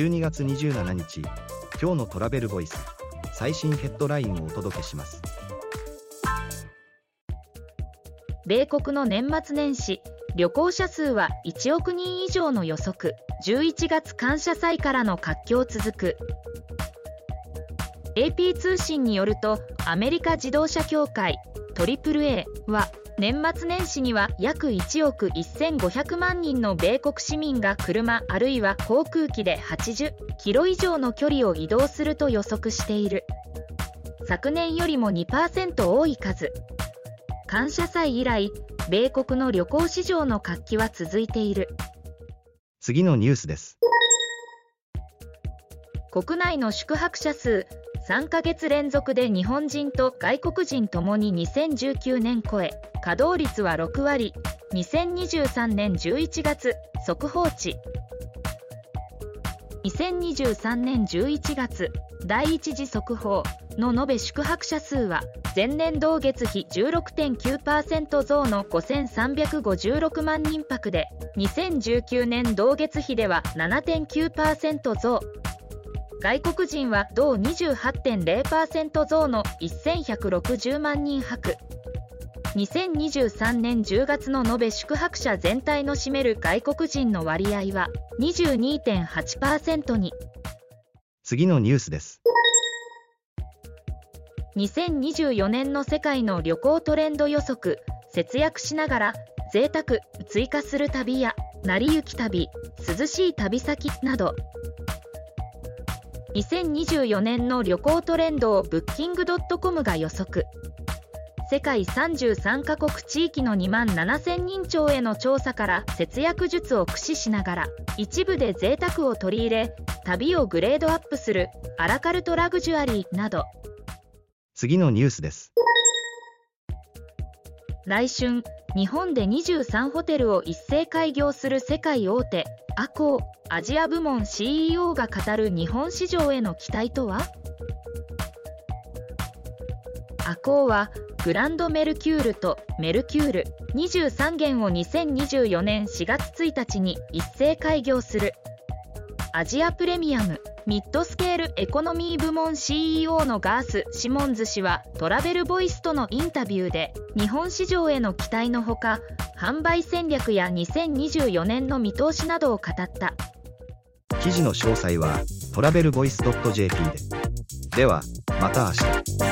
12月27日今日のトラベルボイス最新ヘッドラインをお届けします。米国の年末年始旅行者数は1億人以上の予測。11月感謝祭からの活況続く。AP 通信によるとアメリカ自動車協会 AAA は年末年始には約1億1500万人の米国市民が車あるいは航空機で80キロ以上の距離を移動すると予測している。昨年よりも2%多い数。感謝祭以来米国の旅行市場の活気は続いている。次のニュースです。国内の宿泊者数3ヶ月連続で日本人と外国人ともに2019年超え稼働率は6割2023年11月速報値。2023年11月第一次速報。の延べ宿泊者数は前年同月比16.9%増の5356万人泊で2019年同月比では7.9%増。外国人は同28.0%増の1160万人泊。2023年10月の延べ宿泊者全体の占める外国人の割合は22.8%に。次のニュースです。2024年の世界の旅行トレンド予測。節約しながら贅沢追加する旅や成り行き旅涼しい旅先など2024年の旅行トレンドをブッキングドットコムが予測世界33カ国地域の2万7000人超への調査から節約術を駆使しながら一部で贅沢を取り入れ旅をグレードアップするアラカルトラグジュアリーなど。次のニュースです。来春日本で23ホテルを一斉開業する世界大手アコーアジア部門 CEO が語る日本市場への期待とは？アコーはグランドメルキュールとメルキュール23軒を2024年4月1日に一斉開業する。アジアプレミアムミッドスケールエコノミー部門 CEO のガース・シモンズ氏はトラベルボイスとのインタビューで日本市場への期待のほか販売戦略や2024年の見通しなどを語った。記事の詳細はトラベルボイス .jp で。ではまた明日。